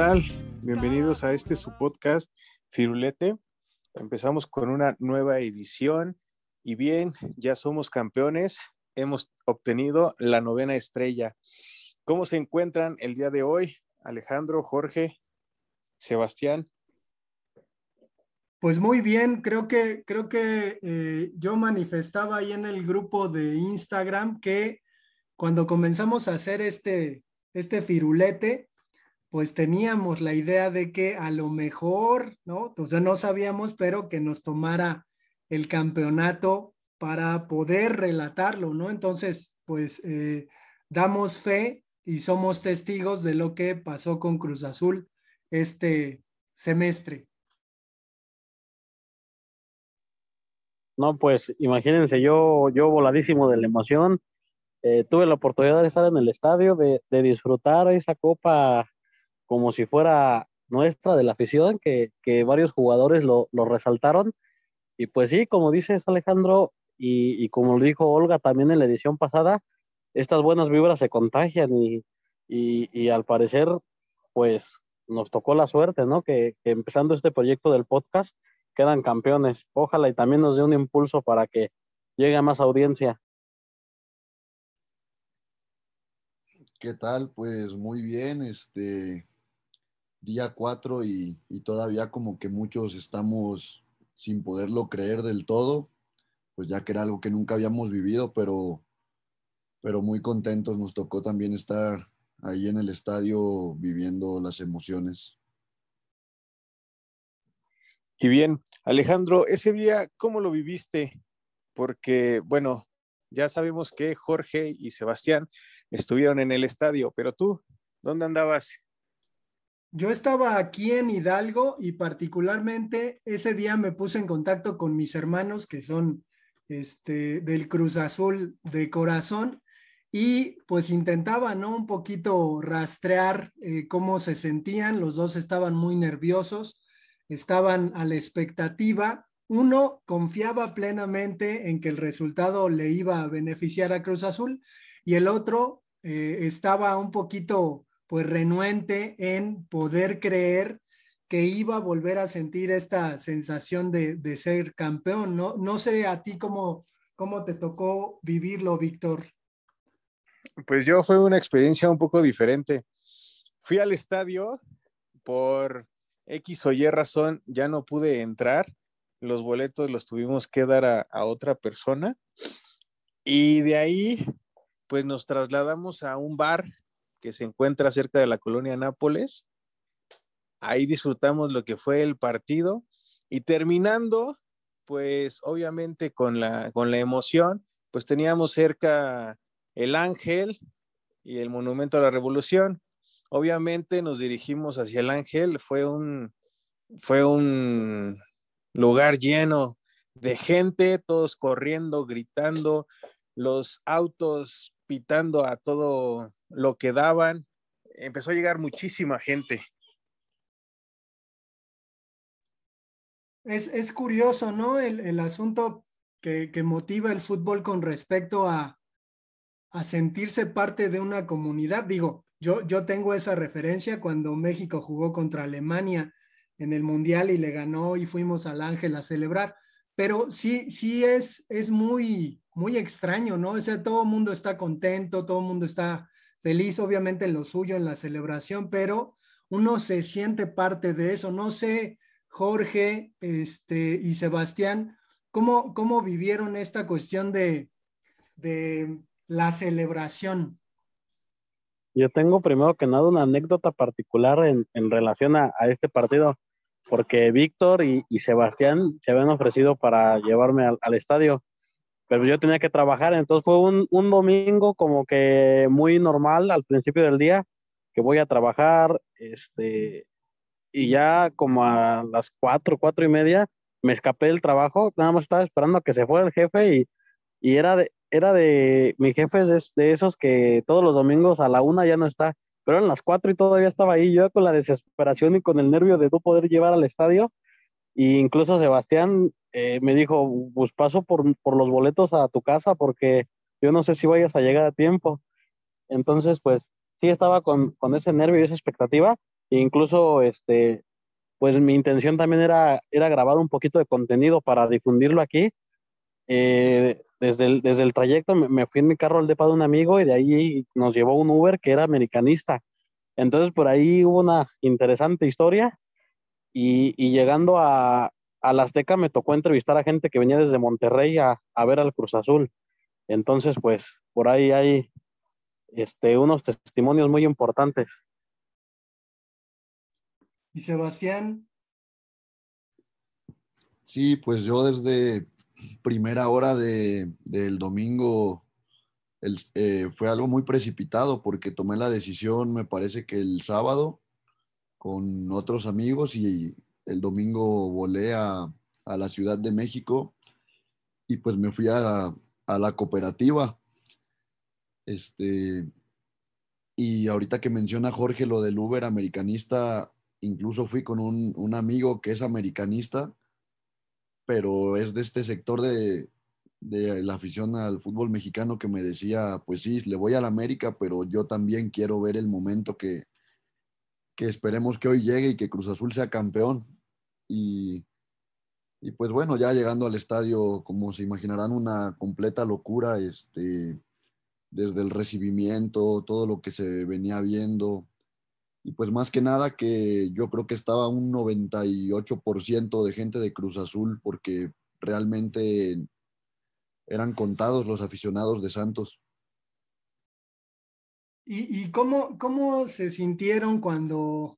Hola, ¿qué tal? Bienvenidos a este su podcast Firulete. Empezamos con una nueva edición y bien, ya somos campeones. Hemos obtenido la novena estrella. ¿Cómo se encuentran el día de hoy? Alejandro, Jorge, Sebastián. Pues muy bien, creo que, creo que eh, yo manifestaba ahí en el grupo de Instagram que cuando comenzamos a hacer este, este firulete, pues teníamos la idea de que a lo mejor, ¿no? Entonces no sabíamos, pero que nos tomara el campeonato para poder relatarlo, ¿no? Entonces, pues eh, damos fe y somos testigos de lo que pasó con Cruz Azul este semestre. No, pues imagínense, yo, yo voladísimo de la emoción, eh, tuve la oportunidad de estar en el estadio, de disfrutar esa copa como si fuera nuestra de la afición, que, varios jugadores lo, resaltaron. Y pues sí, como dices Alejandro, y, como lo dijo Olga también en la edición pasada, estas buenas vibras se contagian y, y, al parecer, pues nos tocó la suerte, ¿no? Que, que, empezando este proyecto del podcast, quedan campeones. Ojalá y también nos dé un impulso para que llegue a más audiencia. ¿Qué tal? Pues muy bien, este, día 4 y, todavía como que muchos estamos sin poderlo creer del todo, pues ya que era algo que nunca habíamos vivido, pero, pero muy contentos. Nos tocó también estar ahí en el estadio viviendo las emociones. Y bien, Alejandro, ese día, ¿cómo lo viviste? Porque, bueno, ya sabemos que Jorge y Sebastián estuvieron en el estadio, pero tú, ¿dónde andabas? Yo estaba aquí en Hidalgo y particularmente ese día me puse en contacto con mis hermanos que son este, del Cruz Azul de corazón y pues intentaba, ¿no? Un poquito rastrear eh, cómo se sentían. Los dos estaban muy nerviosos, estaban a la expectativa. Uno confiaba plenamente en que el resultado le iba a beneficiar a Cruz Azul y el otro eh, estaba un poquito pues renuente en poder creer que iba a volver a sentir esta sensación de, ser campeón, ¿no? No sé a ti cómo, cómo te tocó vivirlo, Víctor. Pues yo fue una experiencia un poco diferente. Fui al estadio por X o Y razón, ya no pude entrar, los boletos los tuvimos que dar a, a otra persona y de ahí pues nos trasladamos a un bar que se encuentra cerca de la colonia Nápoles. Ahí disfrutamos lo que fue el partido y terminando, pues obviamente con la, con la emoción, pues teníamos cerca el Ángel y el Monumento a la Revolución. Obviamente nos dirigimos hacia el Ángel, fue un, fue un lugar lleno de gente, todos corriendo, gritando, los autos a todo lo que daban. Empezó a llegar muchísima gente. Es, curioso, ¿no? El, asunto que, motiva el fútbol con respecto a, a, sentirse parte de una comunidad. Digo, yo, yo tengo esa referencia cuando México jugó contra Alemania en el Mundial y le ganó y fuimos al Ángel a celebrar. Pero sí, sí es, es muy, muy extraño, ¿no? O sea, todo el mundo está contento, todo el mundo está feliz, obviamente en lo suyo, en la celebración, pero uno se siente parte de eso. No sé, Jorge este, y Sebastián, ¿cómo, cómo vivieron esta cuestión de, de la celebración? Yo tengo primero que nada una anécdota particular en, en relación a, a, este partido, porque Víctor y, Sebastián se habían ofrecido para llevarme al, estadio pero yo tenía que trabajar, entonces fue un, un, domingo como que muy normal al principio del día, que voy a trabajar, este, y ya como a las cuatro, cuatro y media, me escapé del trabajo, nada más estaba esperando a que se fuera el jefe y, y era, de, era de, mi jefe es de esos que todos los domingos a la una ya no está, pero eran las cuatro y todavía estaba ahí, yo con la desesperación y con el nervio de no poder llevar al estadio, e incluso Sebastián eh, me dijo, pues paso por, los boletos a tu casa porque yo no sé si vayas a llegar a tiempo. Entonces, pues sí estaba con, ese nervio y esa expectativa, incluso, este, pues mi intención también era, era grabar un poquito de contenido para difundirlo aquí. Eh, desde, el, desde el trayecto me, fui en mi carro al depa de un amigo y de ahí nos llevó un Uber que era americanista. Entonces por ahí hubo una interesante historia y, y llegando a, a la Azteca me tocó entrevistar a gente que venía desde Monterrey a, a ver al Cruz Azul. Entonces, pues, por ahí hay este, unos testimonios muy importantes. ¿Y Sebastián? Sí, pues yo desde primera hora de, del domingo eh, fue algo muy precipitado porque tomé la decisión, me parece que el sábado, con otros amigos y el domingo volé a, a la Ciudad de México y pues me fui a, a la cooperativa. Este, y ahorita que menciona Jorge lo del Uber americanista, incluso fui con un, un amigo que es americanista, pero es de este sector de, la afición al fútbol mexicano que me decía, pues sí, le voy a la América, pero yo también quiero ver el momento que, que esperemos que hoy llegue y que Cruz Azul sea campeón. Y, y pues bueno, ya llegando al estadio, como se imaginarán, una completa locura, este, desde el recibimiento, todo lo que se venía viendo. Y pues más que nada que yo creo que estaba un 98% de gente de Cruz Azul porque realmente eran contados los aficionados de Santos. ¿Y, cómo, cómo se sintieron cuando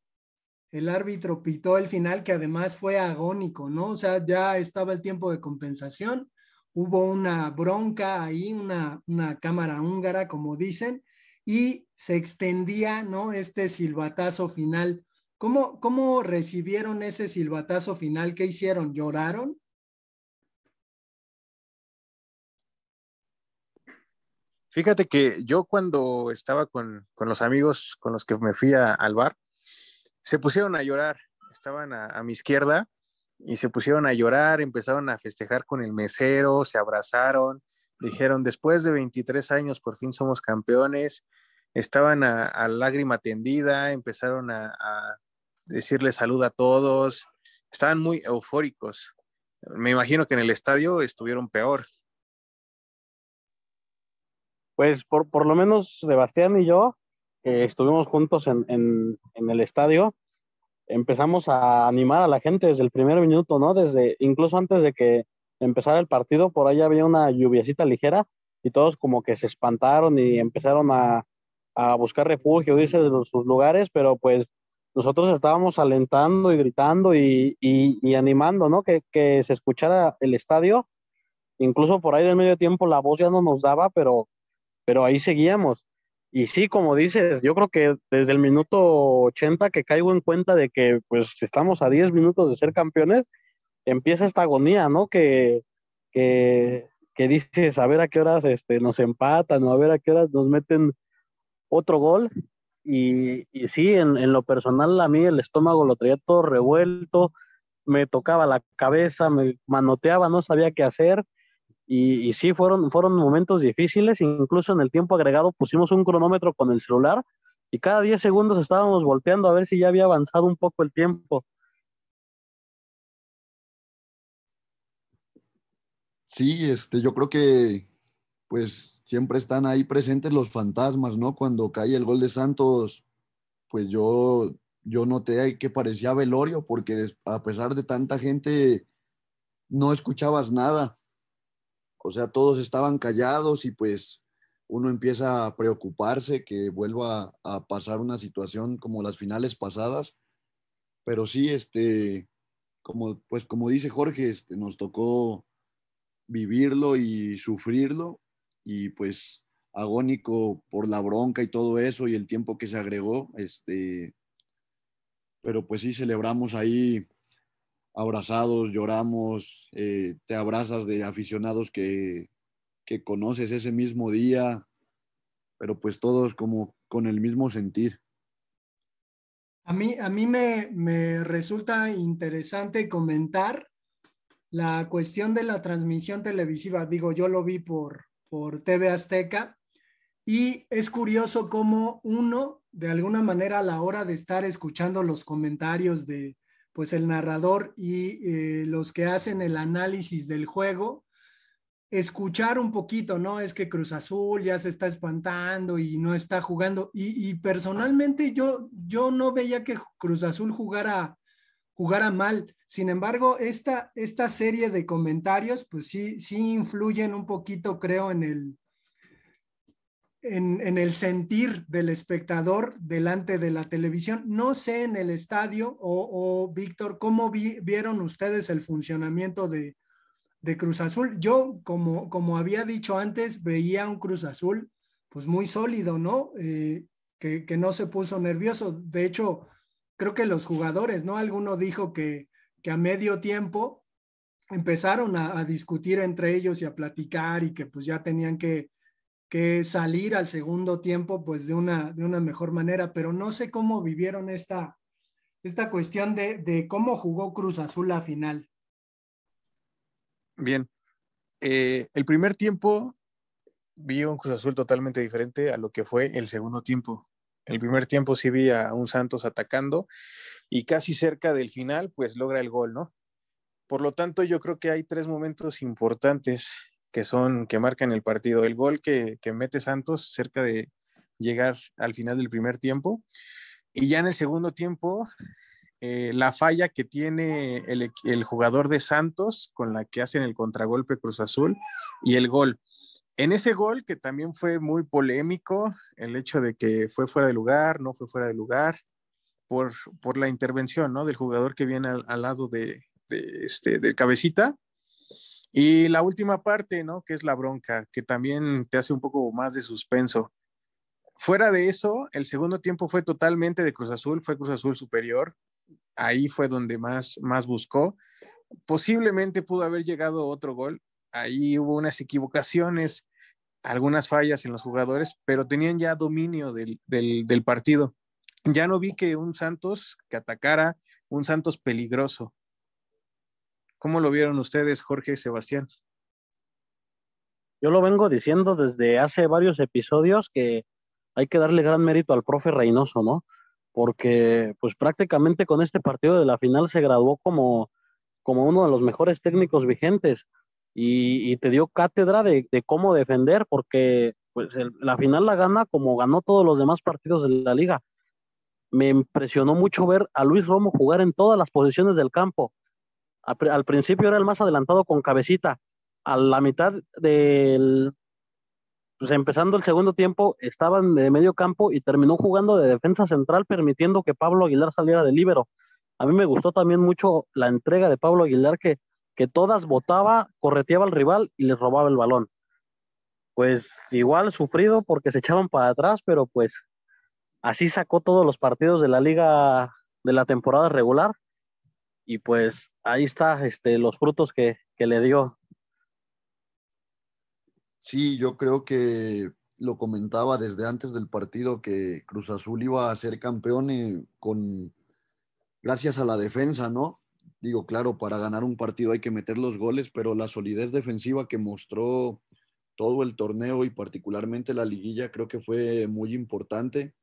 el árbitro pitó el final, que además fue agónico, ¿no? O sea, ya estaba el tiempo de compensación, hubo una bronca ahí, una, una cámara húngara, como dicen, y se extendía, ¿no? Este silbatazo final. ¿Cómo, cómo recibieron ese silbatazo final? ¿Qué hicieron? ¿Lloraron? Fíjate que yo cuando estaba con, con los amigos con los que me fui al bar, se pusieron a llorar, estaban a, mi izquierda y se pusieron a llorar, empezaron a festejar con el mesero, se abrazaron, dijeron, después de 23 años por fin somos campeones, estaban a, lágrima tendida, empezaron a, a, decirle salud a todos, estaban muy eufóricos. Me imagino que en el estadio estuvieron peor. Pues por, por lo menos Sebastián y yo estuvimos juntos en, en, en, el estadio, empezamos a animar a la gente desde el primer minuto, ¿no? Desde, incluso antes de que empezara el partido, por ahí había una lluviacita ligera y todos como que se espantaron y empezaron a, a buscar refugio, irse de sus lugares, pero pues nosotros estábamos alentando y gritando y, y, y animando, ¿no? Que, que, se escuchara el estadio. Incluso por ahí del medio tiempo la voz ya no nos daba, pero, pero ahí seguíamos. Y sí, como dices, yo creo que desde el minuto 80 que caigo en cuenta de que pues estamos a 10 minutos de ser campeones, empieza esta agonía, ¿no? Que, que, que dices, a ver a qué horas este, nos empatan o a ver a qué horas nos meten otro gol. Y, y sí, en, en lo personal a mí el estómago lo traía todo revuelto, me tocaba la cabeza, me manoteaba, no sabía qué hacer y, y, sí, fueron, fueron momentos difíciles, incluso en el tiempo agregado pusimos un cronómetro con el celular y cada 10 segundos estábamos volteando a ver si ya había avanzado un poco el tiempo. Sí, este, yo creo que pues siempre están ahí presentes los fantasmas, ¿no? Cuando cae el gol de Santos, pues yo, yo noté que parecía velorio porque a pesar de tanta gente no escuchabas nada o sea, todos estaban callados y pues uno empieza a preocuparse que vuelva a pasar una situación como las finales pasadas. Pero sí, este, como, pues como dice Jorge, este, nos tocó vivirlo y sufrirlo y pues agónico por la bronca y todo eso y el tiempo que se agregó, este, pero pues sí celebramos ahí abrazados, lloramos, eh, te abrazas de aficionados que, que conoces ese mismo día, pero pues todos como con el mismo sentir. A mí, a mí me, me, resulta interesante comentar la cuestión de la transmisión televisiva. Digo, yo lo vi por, por TV Azteca y es curioso cómo uno de alguna manera a la hora de estar escuchando los comentarios de pues el narrador y eh, los que hacen el análisis del juego, escuchar un poquito, ¿no? Es que Cruz Azul ya se está espantando y no está jugando. Y, personalmente yo, yo no veía que Cruz Azul jugara, jugara mal. Sin embargo, esta, esta serie de comentarios, pues sí, sí influyen un poquito, creo, en el, en, el sentir del espectador delante de la televisión. No sé en el estadio o, Víctor, ¿cómo vieron ustedes el funcionamiento de, Cruz Azul? Yo, como, como había dicho antes, veía un Cruz Azul pues muy sólido, ¿no? Eh, que, no se puso nervioso. De hecho, creo que los jugadores, ¿no? Alguno dijo que, que a medio tiempo empezaron a, discutir entre ellos y a platicar y que pues ya tenían que que salir al segundo tiempo pues de una, de una mejor manera, pero no sé cómo vivieron esta, esta cuestión de, cómo jugó Cruz Azul la final. Bien, eh, el primer tiempo vi un Cruz Azul totalmente diferente a lo que fue el segundo tiempo. El primer tiempo sí vi a un Santos atacando y casi cerca del final pues logra el gol, ¿no? Por lo tanto, yo creo que hay tres momentos importantes que son, que marcan el partido. El gol que, mete Santos cerca de llegar al final del primer tiempo. Y ya en el segundo tiempo, eh, la falla que tiene el, el, jugador de Santos con la que hacen el contragolpe Cruz Azul y el gol. En ese gol, que también fue muy polémico, el hecho de que fue fuera de lugar, no fue fuera de lugar, por, por la intervención ¿no? del jugador que viene al, lado de, este, de cabecita, y la última parte, ¿no? Que es la bronca, que también te hace un poco más de suspenso. Fuera de eso, el segundo tiempo fue totalmente de Cruz Azul, fue Cruz Azul superior. Ahí fue donde más, más buscó. Posiblemente pudo haber llegado otro gol. Ahí hubo unas equivocaciones, algunas fallas en los jugadores, pero tenían ya dominio del, del, partido. Ya no vi que un Santos que atacara, un Santos peligroso. ¿Cómo lo vieron ustedes, Jorge y Sebastián? Yo lo vengo diciendo desde hace varios episodios que hay que darle gran mérito al profe Reynoso, ¿no? Porque pues prácticamente con este partido de la final se graduó como, como uno de los mejores técnicos vigentes y, te dio cátedra de, cómo defender, porque pues la final la gana como ganó todos los demás partidos de la liga. Me impresionó mucho ver a Luis Romo jugar en todas las posiciones del campo al, principio era el más adelantado con cabecita. A la mitad del, pues empezando el segundo tiempo, estaban de medio campo y terminó jugando de defensa central, permitiendo que Pablo Aguilar saliera de líbero. A mí me gustó también mucho la entrega de Pablo Aguilar, que, que todas botaba, correteaba al rival y les robaba el balón. Pues igual sufrido porque se echaban para atrás, pero pues así sacó todos los partidos de la liga de la temporada regular y pues ahí está este, los frutos que, le dio. Sí, yo creo que lo comentaba desde antes del partido que Cruz Azul iba a ser campeón eh, con gracias a la defensa, ¿no? Digo, claro, para ganar un partido hay que meter los goles, pero la solidez defensiva que mostró todo el torneo y particularmente la liguilla creo que fue muy importante.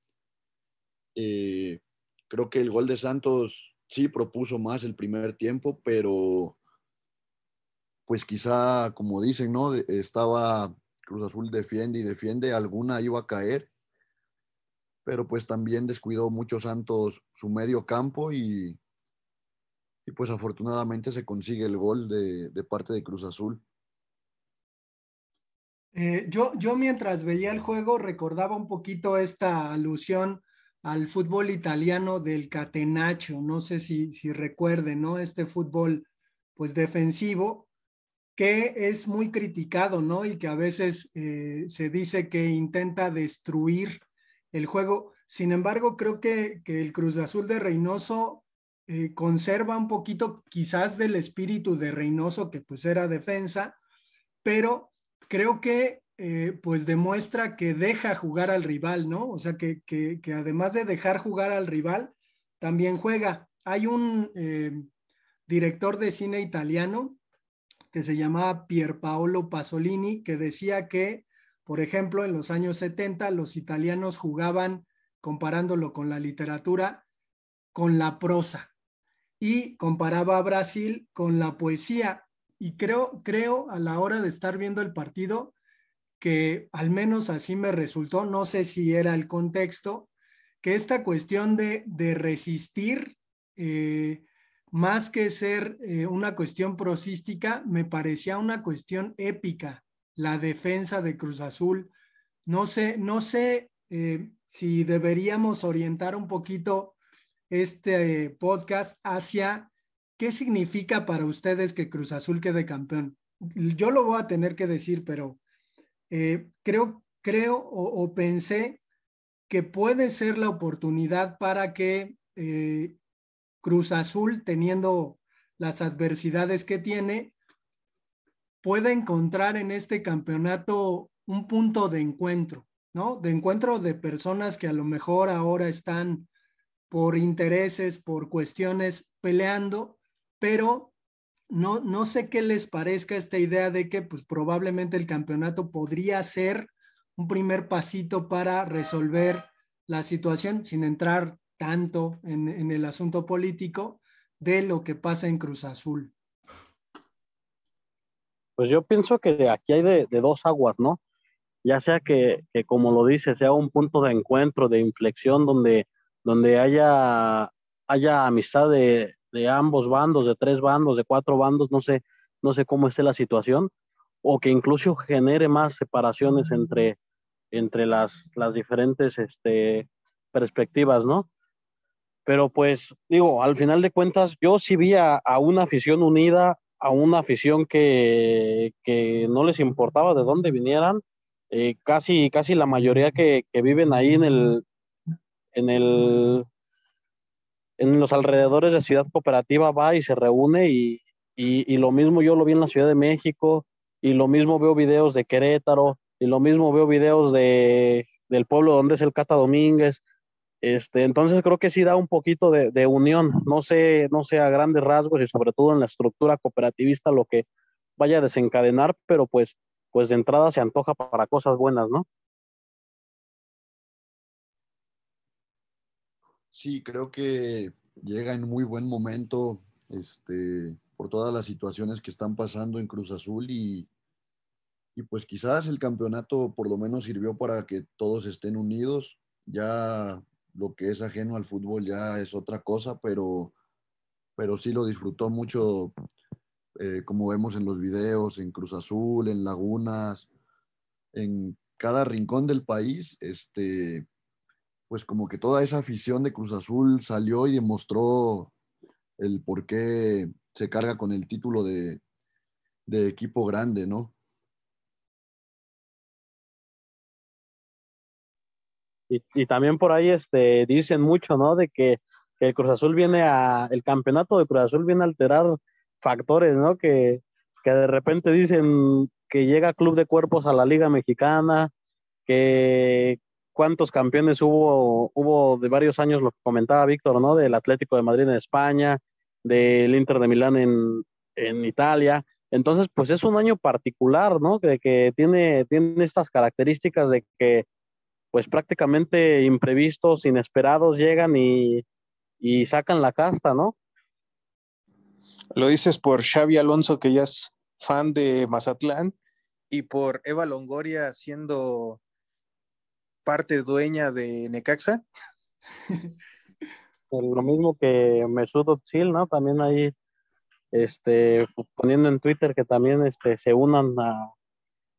Eh, creo que el gol de Santos sí propuso más el primer tiempo, pero pues quizá, como dicen, ¿no? Estaba Cruz Azul defiende y defiende, alguna iba a caer, pero pues también descuidó mucho Santos su medio campo y, y pues afortunadamente se consigue el gol de, parte de Cruz Azul. Eh, yo, yo mientras veía el juego recordaba un poquito esta alusión al fútbol italiano del catenaccio, no sé si, si recuerden, ¿no? Este fútbol pues defensivo que es muy criticado, ¿no? Y que a veces eh, se dice que intenta destruir el juego. Sin embargo, creo que, el Cruz Azul de Reynoso eh, conserva un poquito quizás del espíritu de Reynoso, que pues era defensa, pero creo que eh, pues demuestra que deja jugar al rival, ¿no? O sea, que, además de dejar jugar al rival, también juega. Hay un eh, director de cine italiano que se llamaba Pierpaolo Pasolini, que decía que, por ejemplo, en los años 70 los italianos jugaban comparándolo con la literatura, con la prosa. Y comparaba a Brasil con la poesía. Y creo, creo a la hora de estar viendo el partido, que al menos así me resultó, no sé si era el contexto, que esta cuestión de, resistir, eh, más que ser eh, una cuestión prosística, me parecía una cuestión épica, la defensa de Cruz Azul. No sé, no sé eh, si deberíamos orientar un poquito este podcast hacia qué significa para ustedes que Cruz Azul quede campeón. Yo lo voy a tener que decir, pero eh, creo, creo o, pensé que puede ser la oportunidad para que eh, Cruz Azul, teniendo las adversidades que tiene, pueda encontrar en este campeonato un punto de encuentro, ¿no? De encuentro de personas que a lo mejor ahora están por intereses, por cuestiones peleando, pero no, no sé qué les parezca esta idea de que pues probablemente el campeonato podría ser un primer pasito para resolver la situación sin entrar tanto en, el asunto político de lo que pasa en Cruz Azul. Pues yo pienso que aquí hay de, dos aguas, ¿no? Ya sea que, como lo dice, sea un punto de encuentro, de inflexión, donde, donde haya, haya amistad de, de ambos bandos, de tres bandos, de cuatro bandos, no sé, no sé cómo esté la situación, o que incluso genere más separaciones entre, entre las, las diferentes este, perspectivas, ¿no? Pero pues digo, al final de cuentas, yo sí vi a, una afición unida, a una afición que, que, no les importaba de dónde vinieran, eh, casi, casi la mayoría que, que viven ahí en el, en el en los alrededores de Ciudad Cooperativa va y se reúne y, y, lo mismo yo lo vi en la Ciudad de México y lo mismo veo videos de Querétaro y lo mismo veo videos de, del pueblo donde es el Cata Domínguez. Este, entonces creo que sí da un poquito de, de, unión, no sé, no a grandes rasgos y sobre todo en la estructura cooperativista lo que vaya a desencadenar, pero pues, pues de entrada se antoja para cosas buenas, ¿no? Sí, creo que llega en muy buen momento este, por todas las situaciones que están pasando en Cruz Azul y, y pues quizás el campeonato por lo menos sirvió para que todos estén unidos. Ya lo que es ajeno al fútbol ya es otra cosa, pero, pero sí lo disfrutó mucho, eh, como vemos en los videos, en Cruz Azul, en Lagunas, en cada rincón del país. Este, pues como que toda esa afición de Cruz Azul salió y demostró el por qué se carga con el título de, equipo grande, ¿no? Y, también por ahí este, dicen mucho, ¿no? De que, el Cruz Azul viene a, el campeonato de Cruz Azul viene a alterar factores, ¿no? Que, que de repente dicen que llega Club de Cuerpos a la Liga Mexicana, que, cuántos campeones hubo, hubo de varios años, lo que comentaba Víctor, ¿no? Del Atlético de Madrid en España, del Inter de Milán en, en Italia. Entonces, pues es un año particular, ¿no? De que tiene, tiene estas características de que, pues prácticamente imprevistos, inesperados, llegan y, y sacan la casta, ¿no? Lo dices por Xavi Alonso, que ya es fan de Mazatlán, y por Eva Longoria siendo parte dueña de Necaxa. Pues lo mismo que Mesut Özil, ¿no? También ahí este, poniendo en Twitter que también este, se unan a,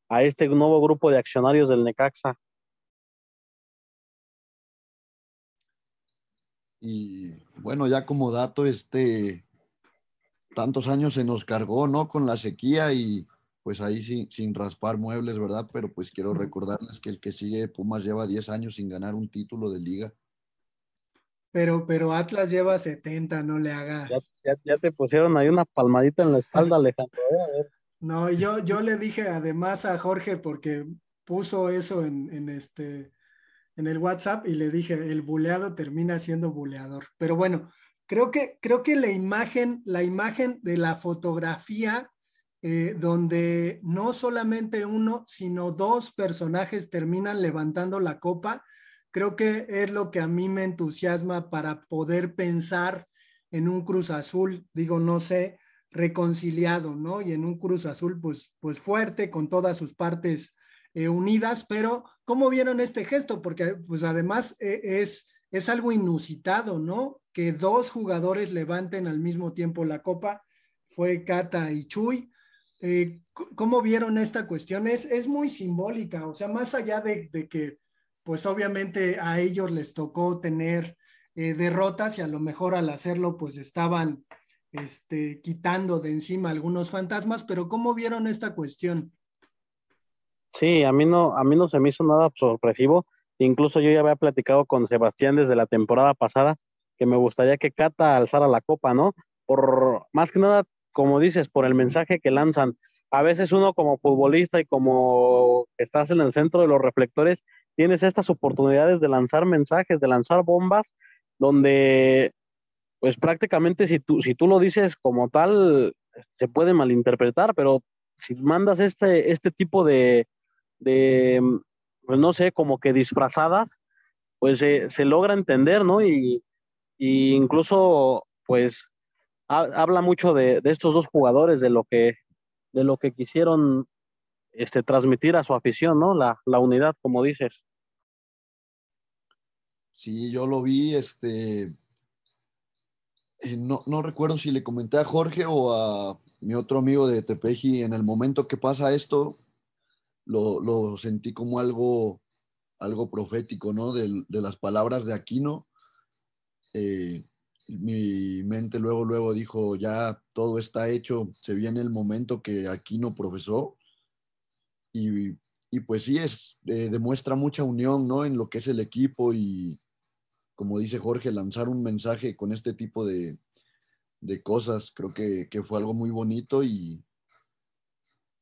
a este nuevo grupo de accionarios del Necaxa. Y bueno, ya como dato, este, tantos años se nos cargó, ¿no? Con la sequía y pues ahí sin, sin raspar muebles, ¿verdad? Pero pues quiero recordarles que el que sigue Pumas lleva 10 años sin ganar un título de liga. Pero, pero Atlas lleva 70, no le hagas. Ya, te pusieron ahí una palmadita en la espalda, Alejandro. ¿eh? No, yo, yo le dije además a Jorge porque puso eso en, en, este en el WhatsApp y le dije, el buleado termina siendo buleador. Pero bueno, creo que, creo que la imagen, la imagen de la fotografía eh, donde no solamente uno, sino dos personajes terminan levantando la copa, creo que es lo que a mí me entusiasma para poder pensar en un Cruz Azul, digo, no sé, reconciliado, ¿no? Y en un Cruz Azul, pues, pues fuerte, con todas sus partes eh, unidas, pero ¿cómo vieron este gesto? Porque pues además eh, es, es algo inusitado, ¿no? Que dos jugadores levanten al mismo tiempo la copa, fue Cata y Chuy. Eh, ¿Cómo vieron esta cuestión? Es, es muy simbólica, o sea, más allá de, de que, pues obviamente a ellos les tocó tener derrotas y a lo mejor al hacerlo, pues estaban este, quitando de encima algunos fantasmas, pero ¿cómo vieron esta cuestión? Sí, a mí no, a mí no se me hizo nada sorpresivo. Incluso yo ya había platicado con Sebastián desde la temporada pasada que me gustaría que Cata alzara la copa, ¿no? Por más que nada, como dices, por el mensaje que lanzan. A veces uno como futbolista y como estás en el centro de los reflectores, tienes estas oportunidades de lanzar mensajes, de lanzar bombas, donde pues prácticamente si tú, si tú lo dices como tal, se puede malinterpretar, pero si mandas este, este tipo de, pues no sé, como que disfrazadas, pues se logra entender, ¿no? Y, incluso, pues, habla mucho de, estos dos jugadores, de lo que, de lo que quisieron este, transmitir a su afición, ¿no? La, la unidad, como dices. Sí, yo lo vi, este, eh, no, no, recuerdo si le comenté a Jorge o a mi otro amigo de Tepeji, en el momento que pasa esto, lo, lo sentí como algo, algo profético, ¿no? De, de las palabras de Aquino. Eh, mi mente luego, luego dijo, ya todo está hecho, se viene el momento que Aquino profesó. Y, y pues sí, es, eh, demuestra mucha unión, ¿no? En lo que es el equipo y, como dice Jorge, lanzar un mensaje con este tipo de, cosas, creo que, fue algo muy bonito y,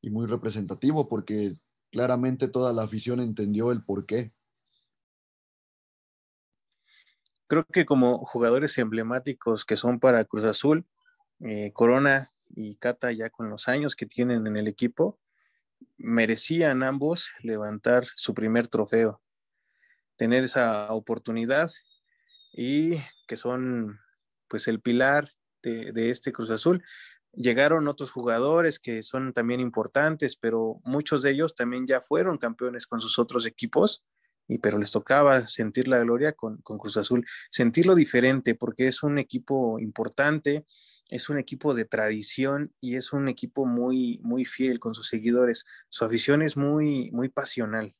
y muy representativo porque claramente toda la afición entendió el por Creo que como jugadores emblemáticos que son para Cruz Azul, eh, Corona y Cata ya con los años que tienen en el equipo, merecían ambos levantar su primer trofeo, tener esa oportunidad y que son pues el pilar de, este Cruz Azul. Llegaron otros jugadores que son también importantes, pero muchos de ellos también ya fueron campeones con sus otros equipos, y pero les tocaba sentir la gloria con, con Cruz Azul, sentirlo diferente, porque es un equipo importante, es un equipo de tradición y es un equipo muy, muy fiel con sus seguidores. Su afición es muy, muy pasional.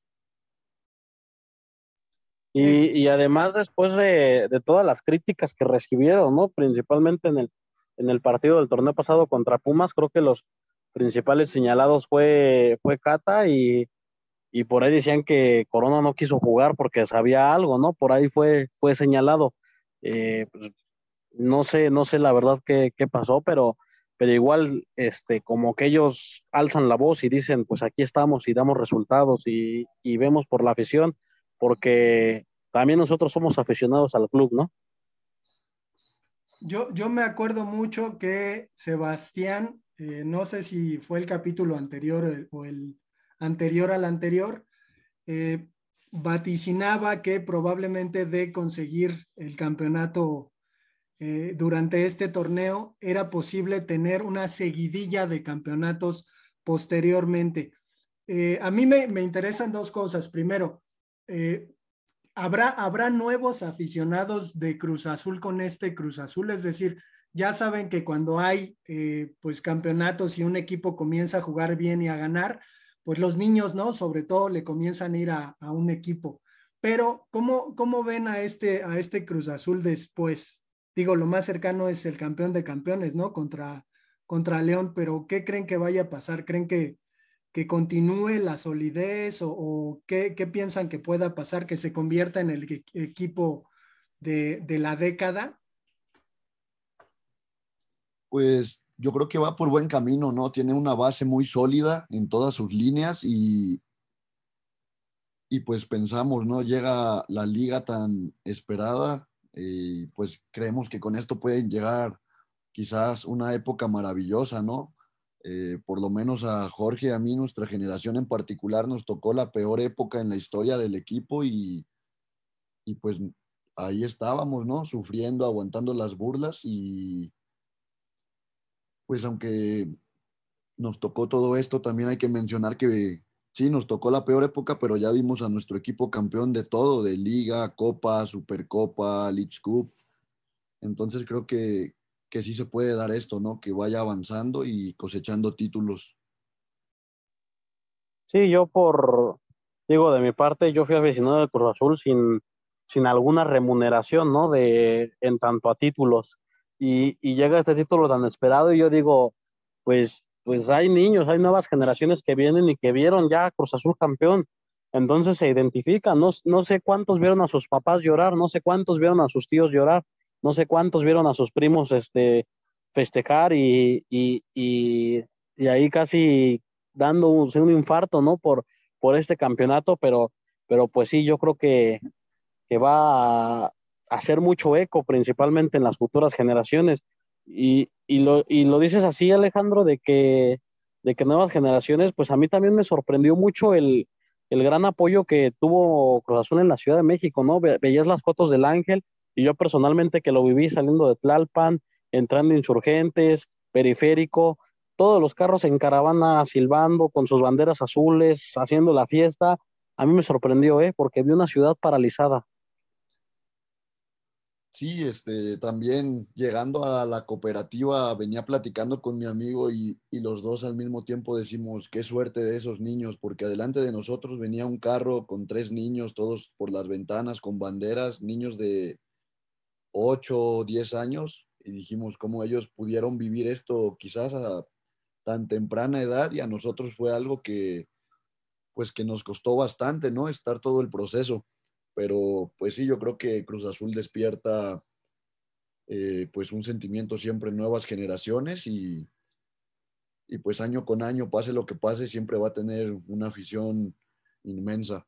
Y, además después de, todas las críticas que recibieron, ¿no? Principalmente en el, en el partido del torneo pasado contra Pumas, creo que los principales señalados fue, fue Cata y, por ahí decían que Corona no quiso jugar porque sabía algo, ¿no? Por ahí fue, fue señalado. Eh, pues, no sé, no sé la verdad qué, pasó, pero, pero igual, este, como que ellos alzan la voz y dicen, pues aquí estamos y damos resultados y, y vemos por la afición, porque también nosotros somos aficionados al club, ¿no? Yo, yo me acuerdo mucho que Sebastián, eh, no sé si fue el capítulo anterior o el anterior al anterior, eh, vaticinaba que probablemente de conseguir el campeonato durante este torneo era posible tener una seguidilla de campeonatos posteriormente. a mí me, me, interesan dos cosas. Primero, ¿Habrá, nuevos aficionados de Cruz Azul con este Cruz Azul? Es decir, ya saben que cuando hay eh, pues campeonatos y un equipo comienza a jugar bien y a ganar, pues los niños, ¿no? Sobre todo le comienzan a ir a, un equipo. Pero, ¿cómo, ¿cómo, ven a este, a este Cruz Azul después? Digo, lo más cercano es el campeón de campeones, ¿no? Contra, contra León, pero ¿qué creen que vaya a pasar? ¿Creen que, que continúe la solidez o, qué, piensan que pueda pasar, que se convierta en el equipo de, la década? Pues yo creo que va por buen camino, ¿no? Tiene una base muy sólida en todas sus líneas y, y pues pensamos, ¿no? Llega la liga tan esperada y pues creemos que con esto puede llegar quizás una época maravillosa, ¿no? Eh, por lo menos a Jorge, a mí, nuestra generación en particular, nos tocó la peor época en la historia del equipo y, y pues ahí estábamos, ¿no? Sufriendo, aguantando las burlas y pues aunque nos tocó todo esto, también hay que mencionar que sí, nos tocó la peor época, pero ya vimos a nuestro equipo campeón de todo, de liga, copa, supercopa, League Cup. Entonces creo que, que sí se puede dar esto, ¿no? Que vaya avanzando y cosechando títulos. Sí, yo por, digo, de mi parte, yo fui aficionado del Cruz Azul sin, sin alguna remuneración, ¿no? De, en tanto a títulos. Y, y llega este título tan esperado y yo digo, pues, pues hay niños, hay nuevas generaciones que vienen y que vieron ya Cruz Azul campeón. Entonces se identifican, no, no sé cuántos vieron a sus papás llorar, no sé cuántos vieron a sus tíos llorar, no sé cuántos vieron a sus primos este, festejar y, y, y, ahí casi dando un, un, infarto, ¿no? Por, por este campeonato, pero, pero pues sí, yo creo que, que va a hacer mucho eco, principalmente en las futuras generaciones. Y, y, lo, y lo dices así, Alejandro, de que, de que nuevas generaciones, pues a mí también me sorprendió mucho el, el gran apoyo que tuvo Cruz Azul en la Ciudad de México, ¿no? Ve, veías las fotos del Ángel y yo personalmente que lo viví saliendo de Tlalpan, entrando insurgentes, periférico, todos los carros en caravana silbando con sus banderas azules, haciendo la fiesta. A mí me sorprendió, ¿eh? Porque vi una ciudad paralizada. Sí, este, también llegando a la cooperativa, venía platicando con mi amigo y, y, los dos al mismo tiempo decimos, qué suerte de esos niños, porque adelante de nosotros venía un carro con tres niños, todos por las ventanas, con banderas, niños de 8 o 10 años, y dijimos cómo ellos pudieron vivir esto quizás a tan temprana edad y a nosotros fue algo que pues que nos costó bastante, ¿no? Estar todo el proceso. Pero pues sí, yo creo que Cruz Azul despierta eh, pues un sentimiento siempre en nuevas generaciones y, y pues año con año, pase lo que pase, siempre va a tener una afición inmensa.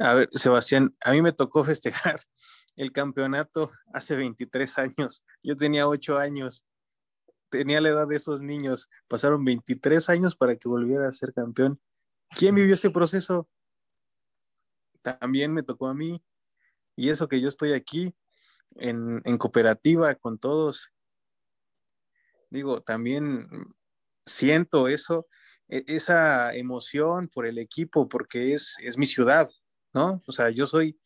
A ver, Sebastián, a mí me tocó festejar el campeonato hace 23 años. Yo tenía 8 años tenía la edad de esos niños, pasaron 23 años para que volviera a ser campeón. ¿Quién vivió ese proceso? También me tocó a mí. Y eso que yo estoy aquí en, cooperativa con todos. Digo, también siento eso, e, esa emoción por el equipo, porque es, es mi ciudad, ¿no? O sea, yo soy,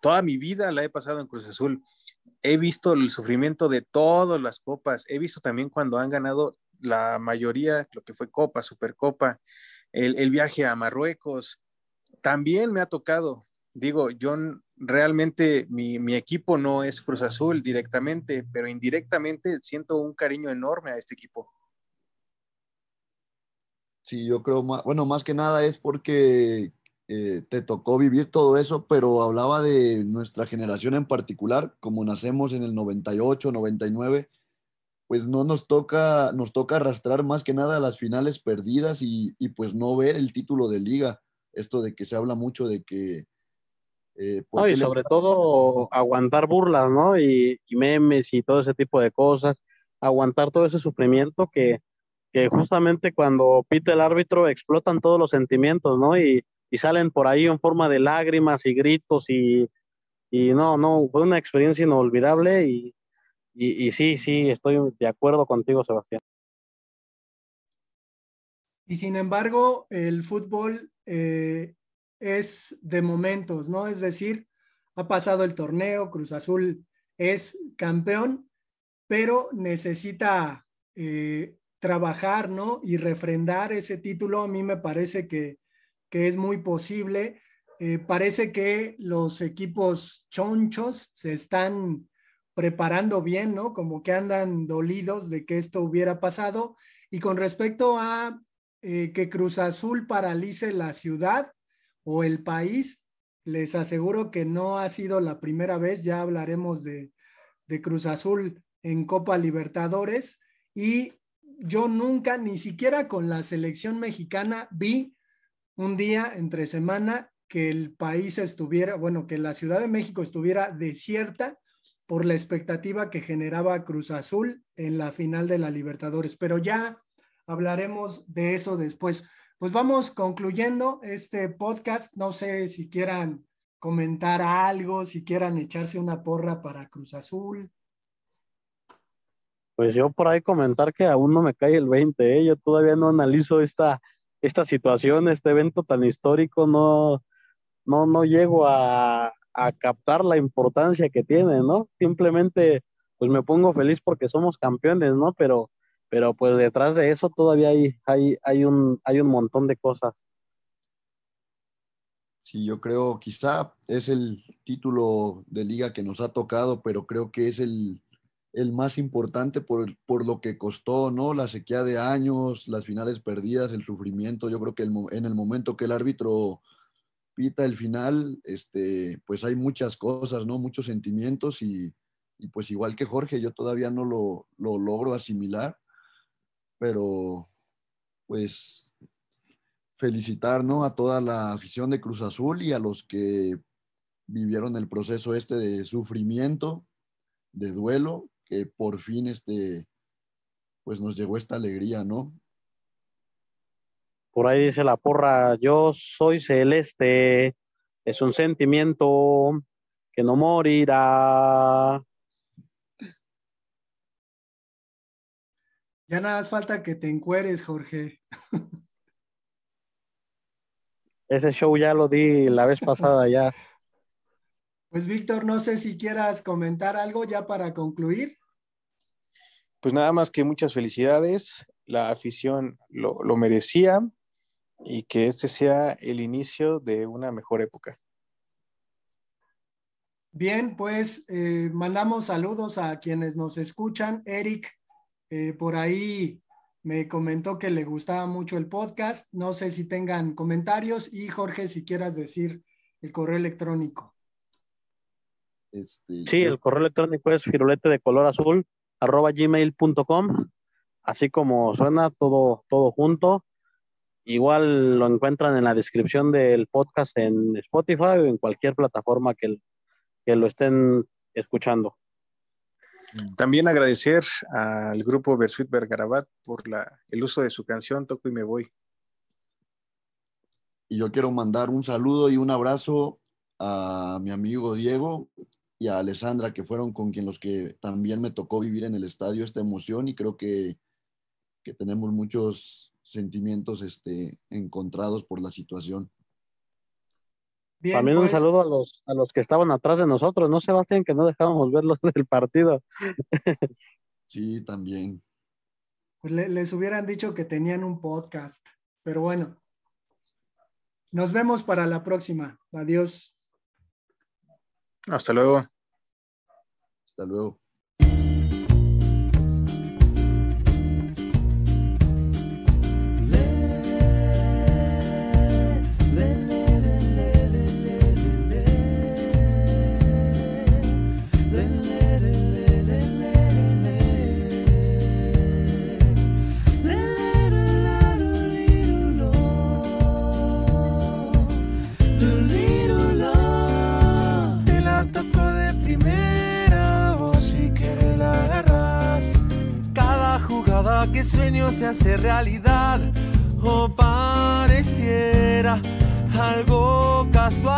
toda mi vida la he pasado en Cruz Azul he visto el sufrimiento de todas las copas, he visto también cuando han ganado la mayoría, lo que fue Copa, Supercopa, el, el viaje a Marruecos, también me ha tocado, digo, yo realmente mi, mi, equipo no es Cruz Azul directamente, pero indirectamente siento un cariño enorme a este equipo. Sí, yo creo, bueno, más que nada es porque eh, te tocó vivir todo eso, pero hablaba de nuestra generación en particular, como nacemos en el 98, 99, pues no nos toca, nos toca arrastrar más que nada las finales perdidas y, y pues no ver el título de liga. Esto de que se habla mucho de que... Eh, no, y sobre le... todo aguantar burlas, ¿no? Y, y, memes y todo ese tipo de cosas, aguantar todo ese sufrimiento que, que justamente cuando pita el árbitro explotan todos los sentimientos, ¿no? Y, y salen por ahí en forma de lágrimas y gritos y, y no, no, fue una experiencia inolvidable y, y, y, sí, sí, estoy de acuerdo contigo, Sebastián. Y sin embargo, el fútbol eh, es de momentos, ¿no? Es decir, ha pasado el torneo, Cruz Azul es campeón, pero necesita eh, trabajar, ¿no? Y refrendar ese título. A mí me parece que que es muy posible. Eh, parece que los equipos chonchos se están preparando bien, ¿no? Como que andan dolidos de que esto hubiera pasado. Y con respecto a eh, que Cruz Azul paralice la ciudad o el país, les aseguro que no ha sido la primera vez, ya hablaremos de, de Cruz Azul en Copa Libertadores. Y yo nunca, ni siquiera con la selección mexicana, vi un día entre semana que el país estuviera, bueno, que la Ciudad de México estuviera desierta por la expectativa que generaba Cruz Azul en la final de la Libertadores. Pero ya hablaremos de eso después. pues vamos concluyendo este podcast. No sé si quieran comentar algo, si quieran echarse una porra para Cruz Azul. Pues yo por ahí comentar que aún no me cae el 20, ¿eh? yo todavía no analizo esta, esta situación, este evento tan histórico, no, no, no llego a, a captar la importancia que tiene, ¿no? Simplemente pues me pongo feliz porque somos campeones, ¿no? Pero, pero pues detrás de eso todavía hay, hay, hay, un, hay un montón de cosas. Sí, yo creo quizá es el título de liga que nos ha tocado, pero creo que es el, el más importante por, por, lo que costó, ¿no? La sequía de años, las finales perdidas, el sufrimiento. Yo creo que en el momento que el árbitro pita el final, este, pues hay muchas cosas, ¿no? Muchos sentimientos y, y pues igual que Jorge, yo todavía no lo, lo logro asimilar, pero pues felicitar ¿no? a toda la afición de Cruz Azul y a los que vivieron el proceso este de sufrimiento, de duelo, que por fin este, pues nos llegó esta alegría, ¿no? Por ahí dice la porra, yo soy celeste, es un sentimiento que no morirá. Ya nada más falta que te encueres, Jorge. Ese show ya lo di la vez pasada ya. Pues Víctor, no sé si quieras comentar algo ya para concluir. Pues nada más que muchas felicidades, la afición lo, lo merecía y que este sea el inicio de una mejor época. Bien, pues eh, mandamos saludos a quienes nos escuchan. Eric eh, por ahí me comentó que le gustaba mucho el podcast. No sé si tengan comentarios y Jorge, si quieras decir el correo electrónico. Este, sí, el correo electrónico es firulete de color azul arroba gmail.com. Así como suena todo, todo junto. Igual lo encuentran en la descripción del podcast en Spotify o en cualquier plataforma que, que lo estén escuchando. También agradecer al grupo Versuit Bergarabat por la, el uso de su canción Toco y me voy. Y yo quiero mandar un saludo y un abrazo a mi amigo Diego y a Alessandra, que fueron con quien los que también me tocó vivir en el estadio esta emoción y creo que, que tenemos muchos sentimientos este, encontrados por la situación. También un pues. saludo a los, a los que estaban atrás de nosotros, ¿no, Sebastián? Que no dejábamos verlos del partido. Sí, también. Pues les hubieran dicho que tenían un podcast, pero bueno. Nos vemos para la próxima. Adiós. Hasta luego. Hasta luego. Sueño se hace realidad o pareciera algo casual.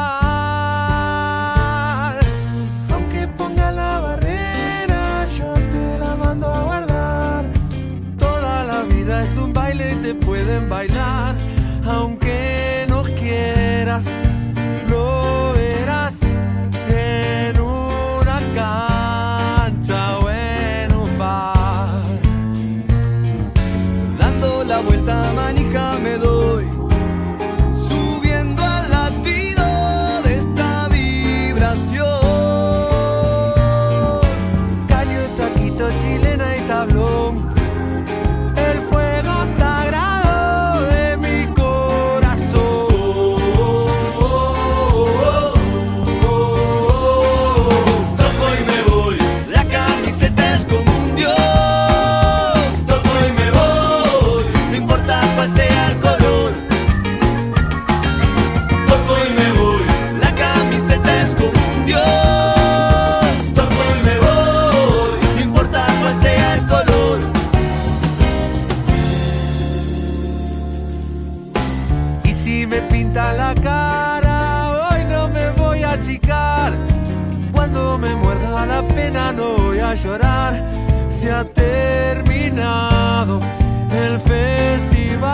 Aunque ponga la barrera, yo te la mando a guardar. Toda la vida es un baile y te pueden bailar, me pinta la cara, hoy no me voy a achicar. Cuando me muerda la pena no voy a llorar. Se ha terminado el festival.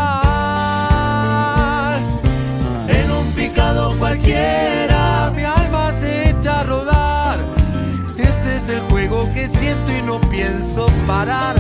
En un picado cualquiera mi alma se echa a rodar. Este es el juego que siento y no pienso parar.